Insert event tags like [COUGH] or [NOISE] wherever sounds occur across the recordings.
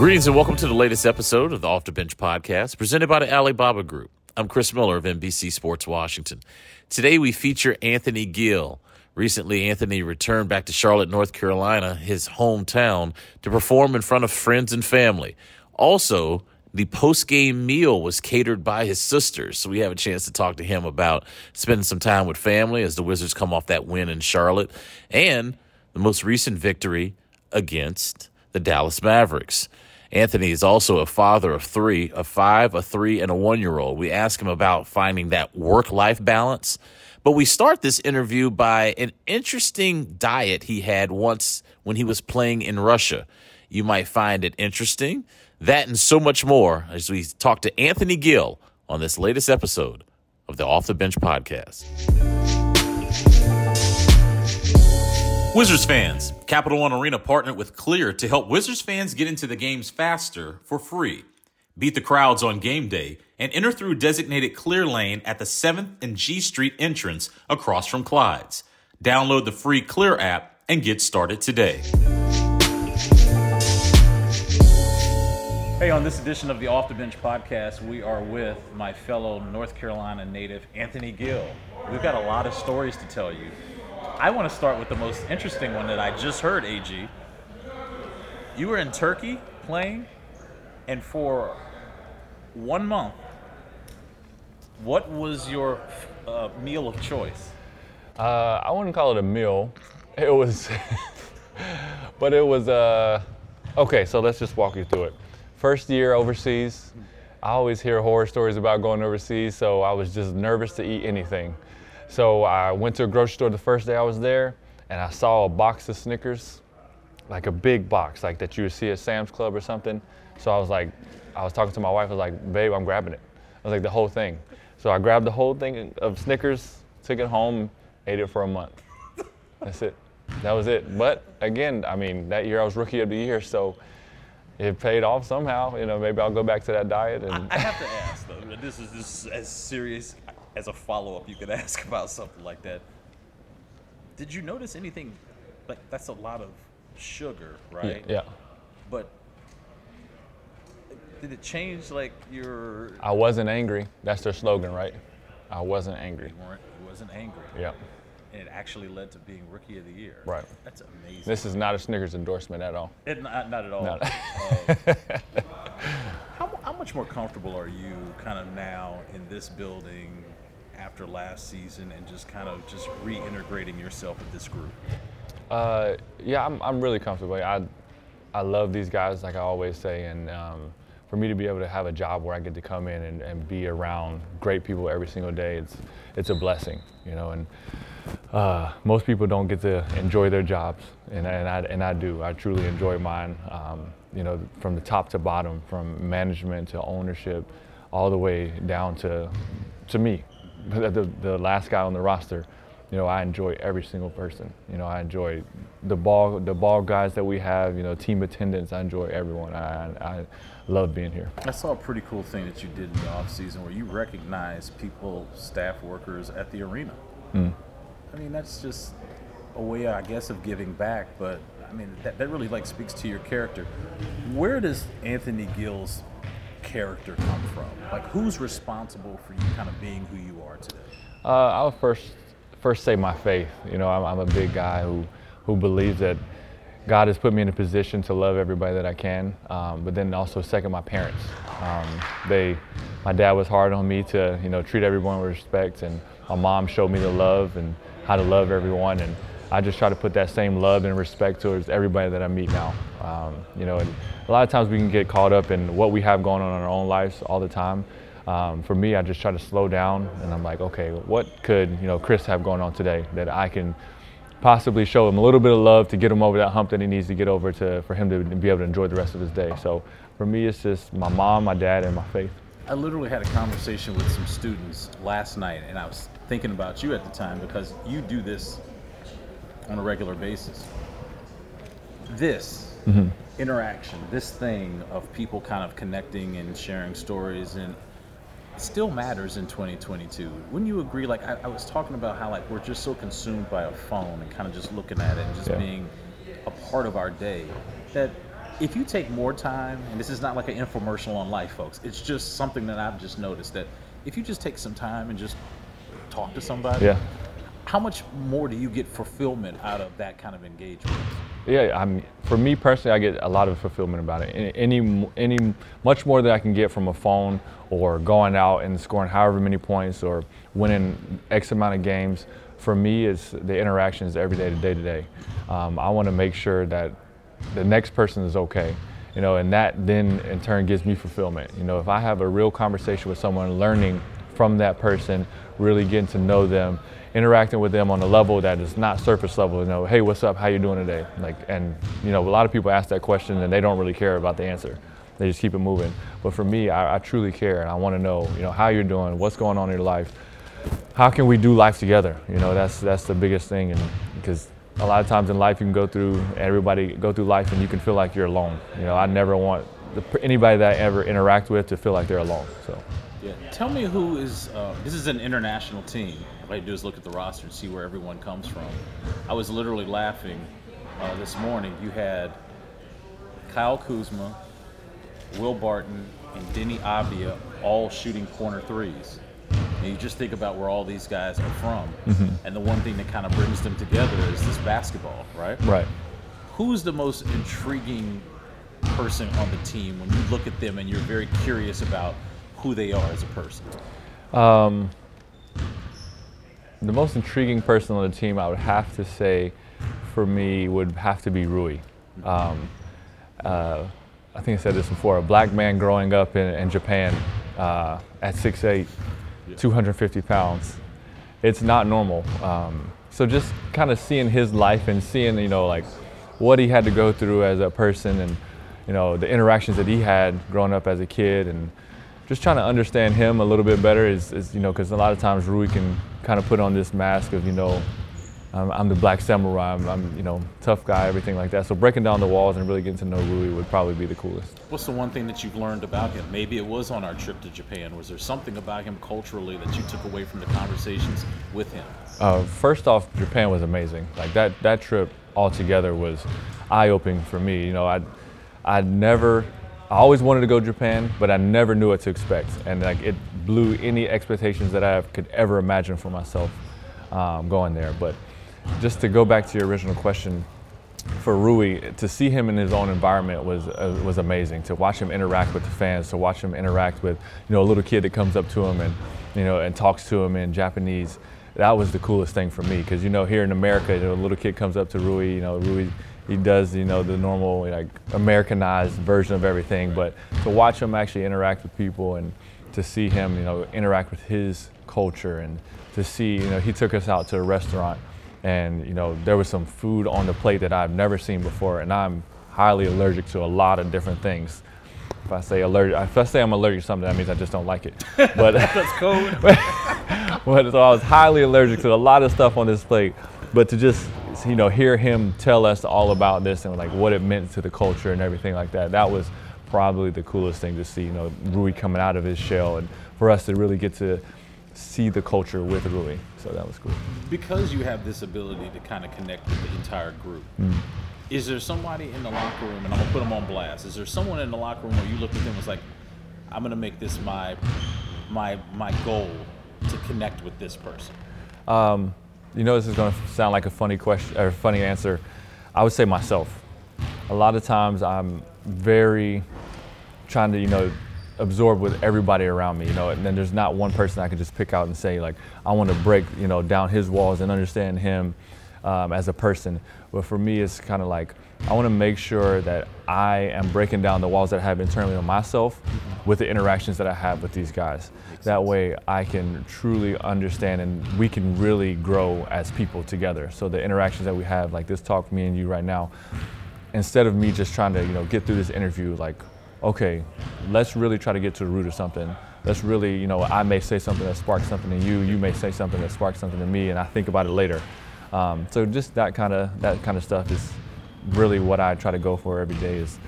Greetings and welcome to the latest episode of the Off the Bench podcast presented by the Alibaba Group. I'm Chris Miller of NBC Sports Washington. Today we feature Anthony Gill. Recently, Anthony returned back to Charlotte, North Carolina, his hometown, to perform in front of friends and family. Also, the post game meal was catered by his sisters. So we have a chance to talk to him about spending some time with family as the Wizards come off that win in Charlotte and the most recent victory against the Dallas Mavericks. Anthony is also a father of three, a five, a three, and a one year old. We ask him about finding that work life balance. But we start this interview by an interesting diet he had once when he was playing in Russia. You might find it interesting. That and so much more as we talk to Anthony Gill on this latest episode of the Off the Bench podcast. Wizards fans, Capital One Arena partnered with Clear to help Wizards fans get into the games faster for free. Beat the crowds on game day and enter through designated Clear Lane at the 7th and G Street entrance across from Clyde's. Download the free Clear app and get started today. Hey, on this edition of the Off the Bench podcast, we are with my fellow North Carolina native, Anthony Gill. We've got a lot of stories to tell you. I want to start with the most interesting one that I just heard, AG. You were in Turkey playing, and for one month, what was your uh, meal of choice? Uh, I wouldn't call it a meal. It was, [LAUGHS] but it was, uh, okay, so let's just walk you through it. First year overseas, I always hear horror stories about going overseas, so I was just nervous to eat anything. So I went to a grocery store the first day I was there, and I saw a box of Snickers, like a big box, like that you would see at Sam's Club or something. So I was like, I was talking to my wife. I was like, babe, I'm grabbing it. I was like, the whole thing. So I grabbed the whole thing of Snickers, took it home, ate it for a month. That's it. That was it. But again, I mean, that year I was rookie of the year, so it paid off somehow. You know, maybe I'll go back to that diet. And I, I have to ask though. This is this is as serious as a follow up you could [LAUGHS] ask about something like that. Did you notice anything like that's a lot of sugar, right? Yeah. But did it change like your? I wasn't angry. That's their slogan, right? I wasn't angry. You weren't. You wasn't angry. Yeah. And it actually led to being rookie of the year. Right. That's amazing. This is not a Snickers endorsement at all. It, not, not at all. Not- Uh, [LAUGHS] how, how much more comfortable are you kind of now in this building after last season and just kind of just reintegrating yourself with this group? Uh, yeah, I'm, I'm really comfortable. I, I love these guys, like I always say, and um, for me to be able to have a job where I get to come in and, and be around great people every single day, it's it's a blessing, you know. And uh, most people don't get to enjoy their jobs, and, and I and I do. I truly enjoy mine. Um, you know, from the top to bottom, from management to ownership, all the way down to to me, the, the last guy on the roster you know, I enjoy every single person. You know, I enjoy the ball, the ball guys that we have. You know, team attendance. I enjoy everyone. I, I love being here. I saw a pretty cool thing that you did in the off season where you recognize people, staff workers at the arena. Mm. I mean, that's just a way, I guess, of giving back. But I mean, that, that really like speaks to your character. Where does Anthony Gill's character come from? Like, who's responsible for you kind of being who you are today? Uh, I'll first first say my faith. You know, I'm, I'm, a big guy who who believes that God has put me in a position to love everybody that I can. Um, but then also second, my parents. Um, they, my dad was hard on me to you know treat everyone with respect, and my mom showed me the love and how to love everyone. And I just try to put that same love and respect towards everybody that I meet now. Um, you know, a lot of times we can get caught up in what we have going on in our own lives all the time. Um, for me, I just try to slow down, and I'm like, okay, what could you know Chris have going on today that I can possibly show him a little bit of love to get him over that hump that he needs to get over to for him to be able to enjoy the rest of his day. So for me, it's just my mom, my dad, and my faith. I literally had a conversation with some students last night, and I was thinking about you at the time because you do this on a regular basis. This mm-hmm. interaction, this thing of people kind of connecting and sharing stories and still matters in 2022. Wouldn't you agree? Like I, I, was talking about how like we're just so consumed by a phone and kind of just looking at it and just yeah. being a part of our day that if you take more time, and this is not like an infomercial on life, folks, it's just something that I've just noticed that if you just take some time and just talk to somebody, Yeah. how much more do you get fulfillment out of that kind of engagement? Yeah, I'm. For me personally, I get a lot of fulfillment about it. Any, any, much more than I can get from a phone or going out and scoring however many points or winning X amount of games. For me, it's the interactions every day, to day to day. Um, I want to make sure that the next person is okay, you know, and that then in turn gives me fulfillment. You know, if I have a real conversation with someone, learning from that person, really getting to know them, interacting with them on a level that is not surface level. You know, hey, what's up? How you doing today? Like, and you know, a lot of people ask that question and they don't really care about the answer. They just keep it moving. But for me, I, I truly care, and I want to know, you know, how you're doing, what's going on in your life, how can we do life together? You know, that's that's the biggest thing, and because a lot of times in life you can go through, everybody go through life, and you can feel like you're alone. You know, I never want the, anybody that I ever interact with to feel like they're alone. So. Yeah. Tell me who is. Uh, this is an international team. All I do is look at the roster and see where everyone comes from. I was literally laughing uh, this morning. You had Kyle Kuzma, Will Barton, and Deni Avdija all shooting corner threes. And you just think about where all these guys are from, and the one thing that kind of brings them together is this basketball, right? Right. Who's the most intriguing person on the team when you look at them and you're very curious about who they are as a person? Um, the most intriguing person on the team, I would have to say, for me, would have to be Rui. Um, uh, I think I said this before. A black man growing up in, in Japan uh, at 6'8", 250 pounds. It's not normal. Um, so just kind of seeing his life and seeing, you know, like what he had to go through as a person and, you know, the interactions that he had growing up as a kid and just trying to understand him a little bit better is, is you know, because a lot of times Rui can kind of put on this mask of, you know, I'm, I'm the black samurai, I'm, I'm, you know, tough guy, everything like that. So breaking down the walls and really getting to know Rui would probably be the coolest. What's the one thing that you've learned about him? Maybe it was on our trip to Japan. Was there something about him culturally that you took away from the conversations with him? Uh, first off, Japan was amazing. Like that, that trip altogether was eye-opening for me. You know, I, I never, I always wanted to go to Japan, but I never knew what to expect, and like it blew any expectations that I could ever imagine for myself um, going there. But just to go back to your original question, for Rui to see him in his own environment was uh, was amazing. To watch him interact with the fans, to watch him interact with you know a little kid that comes up to him and you know and talks to him in Japanese. That was the coolest thing for me because you know here in America, you know, a little kid comes up to Rui, you know Rui he does you know the normal like Americanized version of everything, but to watch him actually interact with people and to see him you know interact with his culture and to see you know he took us out to a restaurant and you know there was some food on the plate that I've never seen before, and I'm highly allergic to a lot of different things. If I say allergic, if I say I'm allergic to something, that means I just don't like it. [LAUGHS] But That's [LAUGHS] code. but so I was highly allergic to a lot of stuff on this plate. But to just you know hear him tell us all about this and like what it meant to the culture and everything like that, that was probably the coolest thing to see. You know, Rui coming out of his shell, and for us to really get to see the culture with Rui. So that was cool. because you have this ability to kind of connect with the entire group. Is there somebody in the locker room, and I'm gonna put them on blast? Is there someone in the locker room where you look at them and was like, "I'm gonna make this my my my goal to connect with this person"? Um, you know, this is going to sound like a funny question or funny answer. I would say myself. A lot of times, I'm very trying to, you know, absorb with everybody around me. You know, and then there's not one person I can just pick out and say like, I want to break, you know, down his walls and understand him um, as a person. But for me, it's kind of like I want to make sure that I am breaking down the walls that I have internally on myself with the interactions that I have with these guys. That way, I can truly understand and we can really grow as people together. So the interactions that we have, like this talk, me and you right now, instead of me just trying to, you know, get through this interview, like, okay, let's really try to get to the root of something. Let's really, you know, I may say something that sparks something in you. You may say something that sparks something in me, and I think about it later. Um, so just that kind of that kind of stuff is really what I try to go for every day. Is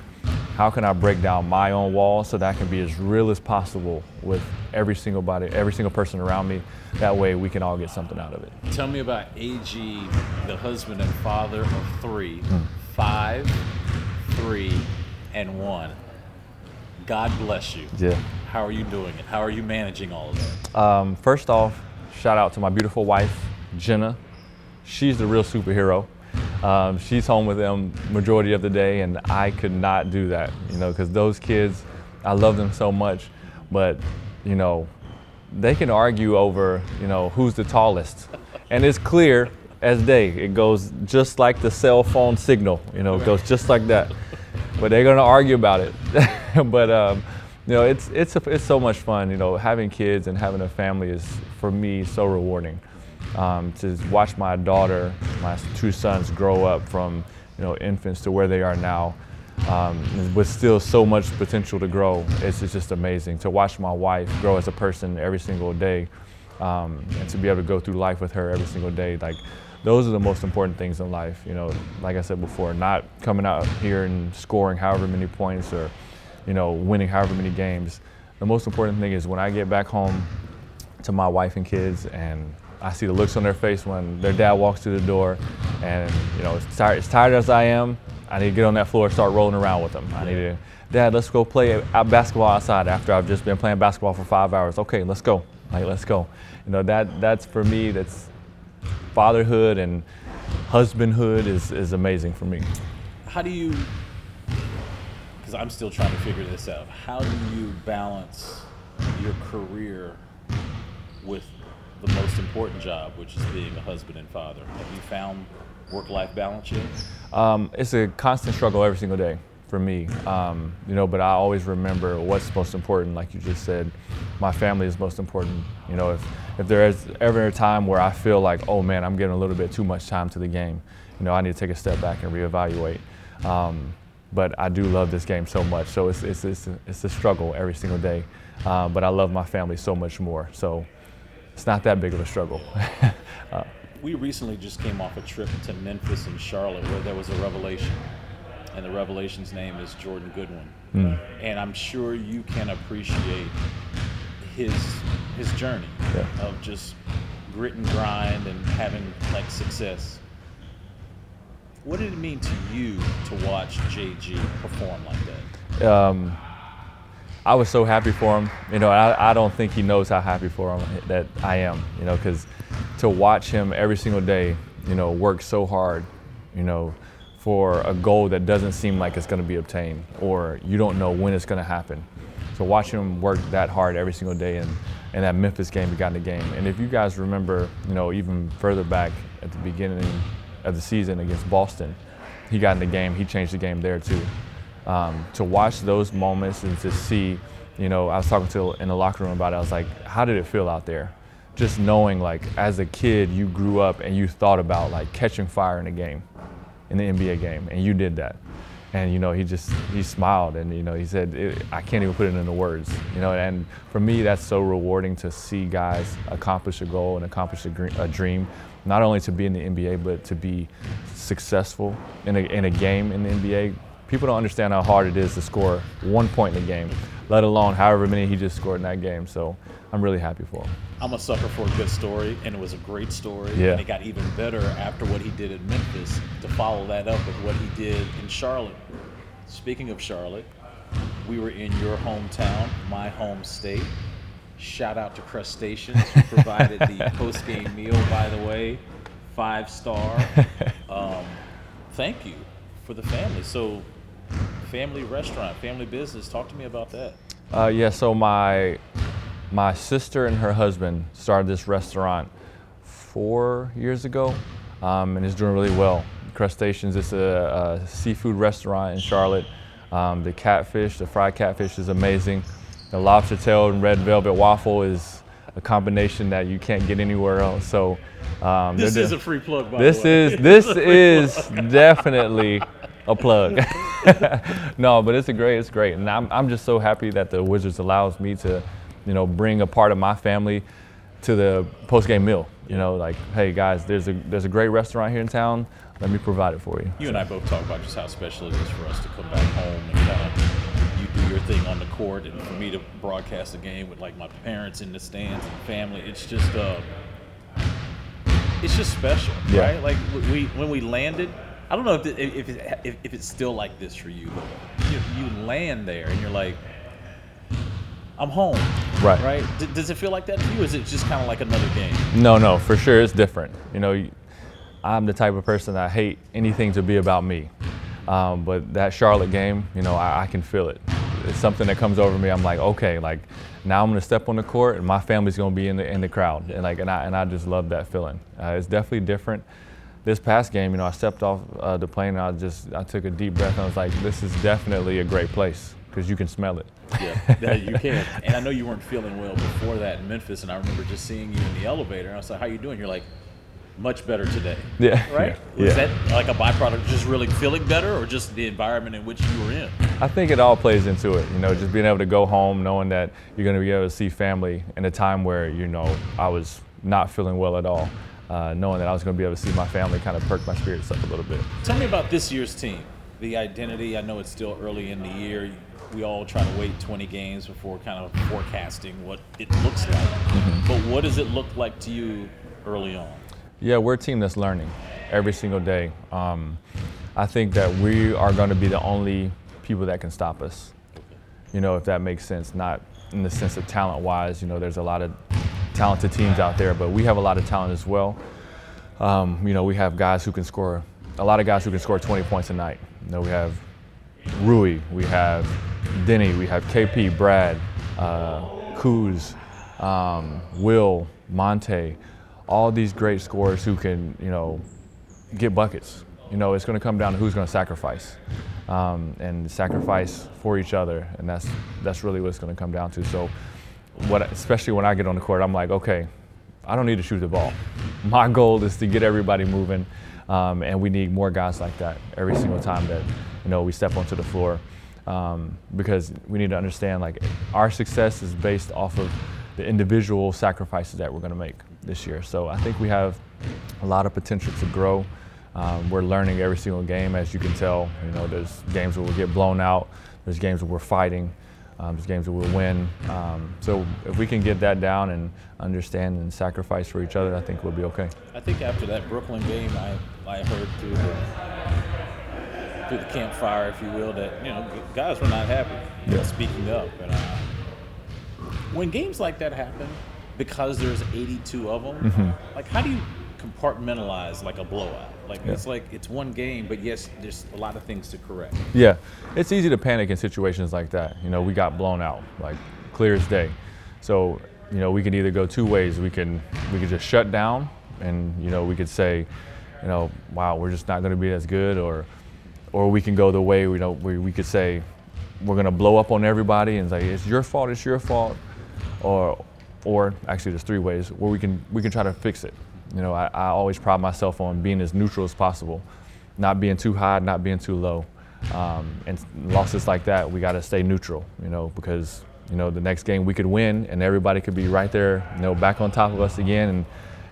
how can I break down my own walls so that I can be as real as possible with every single body, every single person around me. That way we can all get something out of it. Tell me about AG, the husband and father of three, five, three, and one. God bless you. Yeah. How are you doing it? How are you managing all of that? Um, first off, shout out to my beautiful wife, Jenna. She's the real superhero. Um, she's home with them majority of the day, and I could not do that, you know, because those kids, I love them so much, but you know, they can argue over, you know, who's the tallest, and it's clear as day. It goes just like the cell phone signal, you know, it goes just like that. But they're gonna argue about it. [LAUGHS] but um, you know, it's it's a, it's so much fun. You know, having kids and having a family is for me so rewarding. Um, to watch my daughter, my two sons grow up from you know infants to where they are now, um, with still so much potential to grow. It's, just amazing to watch my wife grow as a person every single day, um, and to be able to go through life with her every single day. Like those are the most important things in life. You know, like I said before, not coming out here and scoring however many points or, you know, winning however many games. The most important thing is when I get back home to my wife and kids and I see the looks on their face when their dad walks through the door and, you know, as tired, as tired as I am, I need to get on that floor and start rolling around with them. I need to, Dad, let's go play basketball outside after I've just been playing basketball for five hours. Okay, let's go. Like, let's go. You know, that that's for me, that's fatherhood and husbandhood is, is amazing for me. How do you, because I'm still trying to figure this out, how do you balance your career with the most important job, which is being a husband and father? Have you found work life balance yet? Um, it's a constant struggle every single day for me. Um, you know, but I always remember what's most important. Like you just said, my family is most important. You know, if if there is ever a time where I feel like, oh man, I'm getting a little bit too much time to the game, you know, I need to take a step back and reevaluate. Um, but I do love this game so much, so it's it's it's a, it's a struggle every single day. Uh, but I love my family so much more, so it's not that big of a struggle. [LAUGHS] uh, we recently just came off a trip to Memphis and Charlotte where there was a revelation and the revelation's name is Jordan Goodwin. Mm. And I'm sure you can appreciate his his journey yeah. of just grit and grind and having like success. What did it mean to you to watch JG perform like that? Um, I was so happy for him. You know, I, I don't think he knows how happy for him that I am. You know, because to watch him every single day, you know, work so hard, you know, for a goal that doesn't seem like it's going to be obtained or you don't know when it's going to happen. So watching him work that hard every single day and, and that Memphis game, he got in the game. And if you guys remember, you know, even further back at the beginning of the season against Boston, he got in the game, he changed the game there too. Um, to watch those moments and to see, you know, I was talking to in the locker room about it, I was like, how did it feel out there? Just knowing like as a kid you grew up and you thought about like catching fire in a game in the NBA game, and you did that. And you know, he just he smiled, and you know, he said, "I can't even put it into words." You know, and for me, that's so rewarding to see guys accomplish a goal and accomplish a, dream, not only to be in the NBA, but to be successful in a, in a game in the NBA. People don't understand how hard it is to score one point in a game, let alone however many he just scored in that game. So I'm really happy for him. I'm a sucker for a good story, and it was a great story. Yeah. And it got even better after what he did in Memphis to follow that up with what he did in Charlotte. Speaking of Charlotte, we were in your hometown, my home state. Shout out to Crustaceans, who [LAUGHS] provided the post game meal, by the way. Five star. [LAUGHS] Um, thank you for the family. So, family restaurant, family business. Talk to me about that. Uh, yeah, so my my sister and her husband started this restaurant four years ago, um, and it's doing really well. Crustaceans is a, a seafood restaurant in Charlotte. Um, the catfish, the fried catfish, is amazing. The lobster tail and red velvet waffle is a combination that you can't get anywhere else. So um, this is a free plug. this is this [LAUGHS] is definitely a plug. [LAUGHS] no, but it's a great, it's great, and I'm I'm just so happy that the Wizards allows me to you know, bring a part of my family to the post game meal. You know, like, hey guys, there's a there's a great restaurant here in town. Let me provide it for you. You and I both talk about just how special it is for us to come back home and kind of you do your thing on the court, and for me to broadcast a game with like my parents in the stands and family. It's just uh, it's just special, yeah. right? Like we when we landed, I don't know if, it, if, it, if, if, it's still like this for you, but you, you land there and you're like, I'm home. Right. Right. D- does it feel like that to you? Is it just kind of like another game? No, no, for sure it's different. You know, I'm the type of person that I hate anything to be about me. Um, but that Charlotte game, you know, I, I, can feel it. It's something that comes over me. I'm like, okay, like now I'm gonna step on the court and my family's gonna be in the in the crowd, and like, and I and I just love that feeling. Uh, it's definitely different. This past game, you know, I stepped off uh, the plane and I just I took a deep breath and I was like, this is definitely a great place because you can smell it. [LAUGHS] Yeah, you can. And I know you weren't feeling well before that in Memphis, and I remember just seeing you in the elevator. And I was like, "How you doing?" You're like, "Much better today." Yeah. Right. Yeah. Was that like a byproduct of just really feeling better, or just the environment in which you were in? I think it all plays into it. You know, just being able to go home, knowing that you're going to be able to see family in a time where you know I was not feeling well at all. Uh, knowing that I was going to be able to see my family kind of perk my spirits up a little bit. Tell me about this year's team. The identity. I know it's still early in the year we all try to wait 20 games before kind of forecasting what it looks like. Mm-hmm. But what does it look like to you early on? Yeah, we're a team that's learning every single day. Um, I think that we are going to be the only people that can stop us. You know, if that makes sense, not in the sense of talent wise. You know, there's a lot of talented teams out there, but we have a lot of talent as well. Um, you know, we have guys who can score, a lot of guys who can score 20 points a night. You know, we have Rui, we have Deni, we have KP, Brad, uh, Kuz, um, Will, Monte, all these great scorers who can, you know, get buckets. You know, it's going to come down to who's going to sacrifice, um, and sacrifice for each other, and that's that's really what it's going to come down to. So, what, especially when I get on the court, I'm like, okay, I don't need to shoot the ball. My goal is to get everybody moving, um, and we need more guys like that every single time that you know we step onto the floor um, because we need to understand like our success is based off of the individual sacrifices that we're going to make this year. So I think we have a lot of potential to grow. Um, we're learning every single game, as you can tell. You know, there's games where we get blown out. There's games where we're fighting. Um, there's games where we'll win. Um, so if we can get that down and understand and sacrifice for each other, I think we'll be okay. I think after that Brooklyn game, I, I heard through the through the campfire, if you will, that you know guys were not happy. Yeah. Speaking up, and uh, when games like that happen, because there's 82 of them, mm-hmm. like how do you compartmentalize like a blowout? Like yeah. it's like it's one game, but yes, there's a lot of things to correct. Yeah, it's easy to panic in situations like that. You know, we got blown out, like clear as day. So you know, we can either go two ways. We can we could just shut down, and you know, we could say, you know, wow, we're just not going to be as good, or or we can go the way you know we, we could say we're going to blow up on everybody and say it's your fault, it's your fault, or or actually there's three ways where we can we can try to fix it. You know, I, I always pride myself on being as neutral as possible, not being too high, not being too low. Um, and losses like that, we got to stay neutral. You know, because you know the next game we could win and everybody could be right there, you know, back on top of us again, and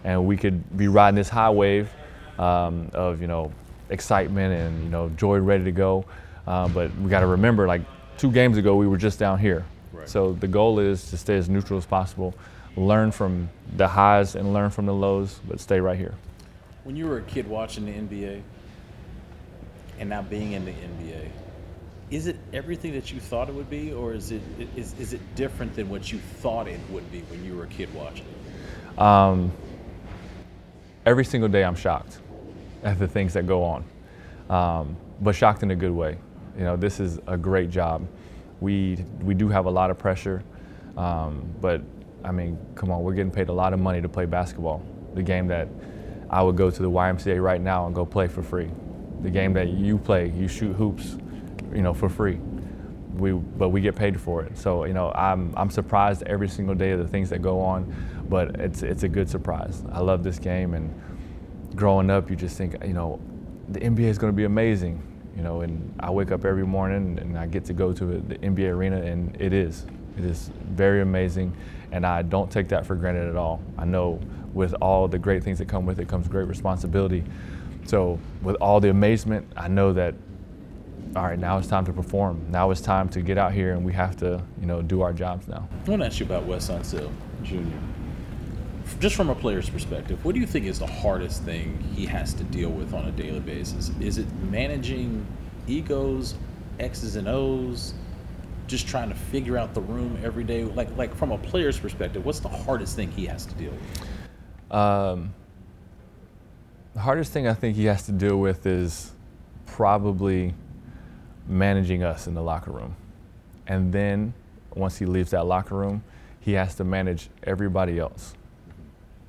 and we could be riding this high wave um, of you know excitement and you know joy ready to go. Uh, but we got to remember, like two games ago, we were just down here. Right. So the goal is to stay as neutral as possible, learn from the highs and learn from the lows, but stay right here. When you were a kid watching the NBA and now being in the NBA, is it everything that you thought it would be, or is it is, is it different than what you thought it would be when you were a kid watching? Um, every single day, I'm shocked at the things that go on, um, but shocked in a good way. You know, this is a great job. We we do have a lot of pressure, um, but I mean, come on, we're getting paid a lot of money to play basketball. The game that I would go to the YMCA right now and go play for free. The game that you play, you shoot hoops, you know, for free. We, but we get paid for it. So you know, I'm I'm surprised every single day of the things that go on, but it's it's a good surprise. I love this game and growing up, you just think, you know, the NBA is going to be amazing, you know, and I wake up every morning and I get to go to the NBA arena, and it is. It is very amazing, and I don't take that for granted at all. I know with all the great things that come with it comes great responsibility. So, with all the amazement, I know that all right, now it's time to perform. Now it's time to get out here, and we have to, you know, do our jobs now. I want to ask you about Wes Unseld Jr just from a player's perspective, what do you think is the hardest thing he has to deal with on a daily basis? Is it managing egos, X's and O's, just trying to figure out the room every day? Like, like from a player's perspective, what's the hardest thing he has to deal with? Um, the hardest thing I think he has to deal with is probably managing us in the locker room. And then once he leaves that locker room, he has to manage everybody else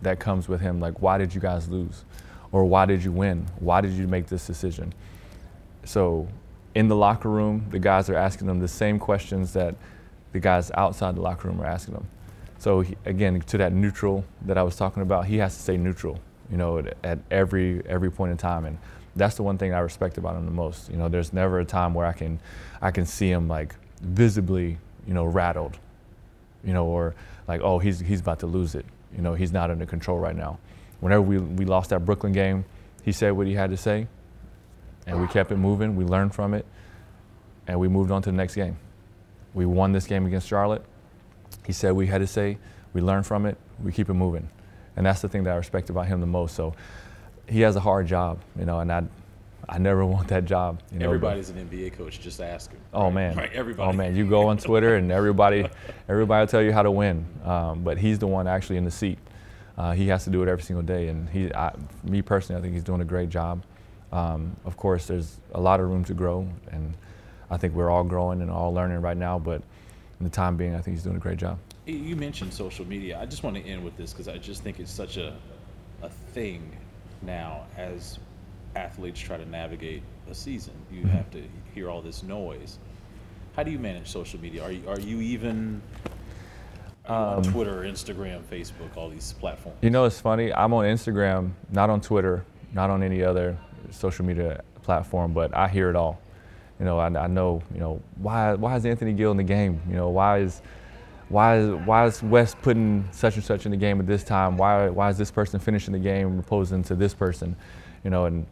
that comes with him. Like, why did you guys lose? Or why did you win? Why did you make this decision? So, in the locker room, the guys are asking them the same questions that the guys outside the locker room are asking them. So, he, again, to that neutral that I was talking about, he has to stay neutral, you know, at, at every every point in time. And that's the one thing I respect about him the most. You know, there's never a time where I can I can see him like visibly, you know, rattled, you know, or like, oh, he's he's about to lose it. You know, he's not under control right now. Whenever we, we lost that Brooklyn game, he said what he had to say, and we kept it moving. We learned from it, and we moved on to the next game. We won this game against Charlotte. He said we had to say, we learned from it, we keep it moving. And that's the thing that I respect about him the most. So he has a hard job, you know, and I, I never [LAUGHS] want that job. You know, Everybody's an NBA coach. Just ask him. Oh right? man, right? Everybody. Oh man, you go on Twitter and everybody, [LAUGHS] everybody will tell you how to win. Um, but he's the one actually in the seat. Uh, he has to do it every single day, and he, I, me personally, I think he's doing a great job. Um, of course, there's a lot of room to grow, and I think we're all growing and all learning right now. But in the time being, I think he's doing a great job. You mentioned social media. I just want to end with this because I just think it's such a, a thing now as athletes try to navigate a season. You mm-hmm. have to hear all this noise. How do you manage social media? Are you, are you even um, on Twitter, Instagram, Facebook, all these platforms? You know, it's funny. I'm on Instagram, not on Twitter, not on any other social media platform, but I hear it all. You know, I, I know. You know, why why is Anthony Gill in the game? You know, why is why is why is Wes putting such and such in the game at this time? Why why is this person finishing the game opposing to this person? You know, and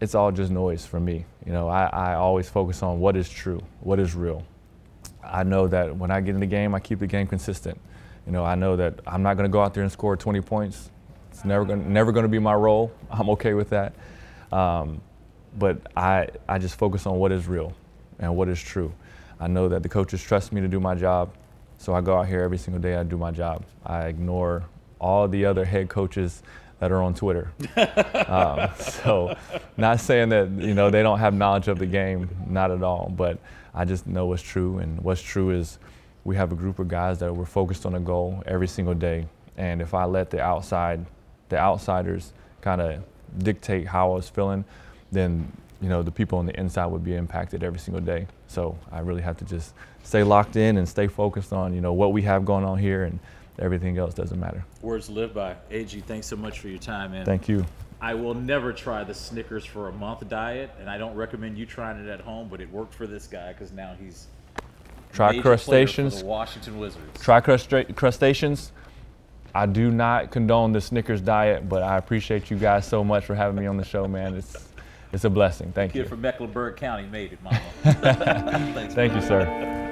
it's all just noise for me. You know, I, I always focus on what is true, what is real. I know that when I get in the game, I keep the game consistent. You know, I know that I'm not going to go out there and score 20 points. It's never going never going to be my role. I'm okay with that. Um, but I I just focus on what is real and what is true. I know that the coaches trust me to do my job, so I go out here every single day. I do my job. I ignore all the other head coaches that are on Twitter. [LAUGHS] um, so, not saying that you know they don't have knowledge of the game, not at all. But I just know what's true, and what's true is we have a group of guys that we're focused on a goal every single day. And if I let the outside, the outsiders, kind of dictate how I was feeling, then you know the people on the inside would be impacted every single day. So I really have to just stay locked in and stay focused on you know what we have going on here and everything else doesn't matter. Words to live by. AG, thanks so much for your time, man. Thank you. I will never try the Snickers for a month diet, and I don't recommend you trying it at home, but it worked for this guy because now he's try crustaceans. Washington Wizards. Try crust- crustaceans. I do not condone the Snickers diet, but I appreciate you guys so much for having me on the show, man. It's it's a blessing. Thank Kid you. Kid from Mecklenburg County made it, Mama. [LAUGHS] Thanks, Thank man. you, sir.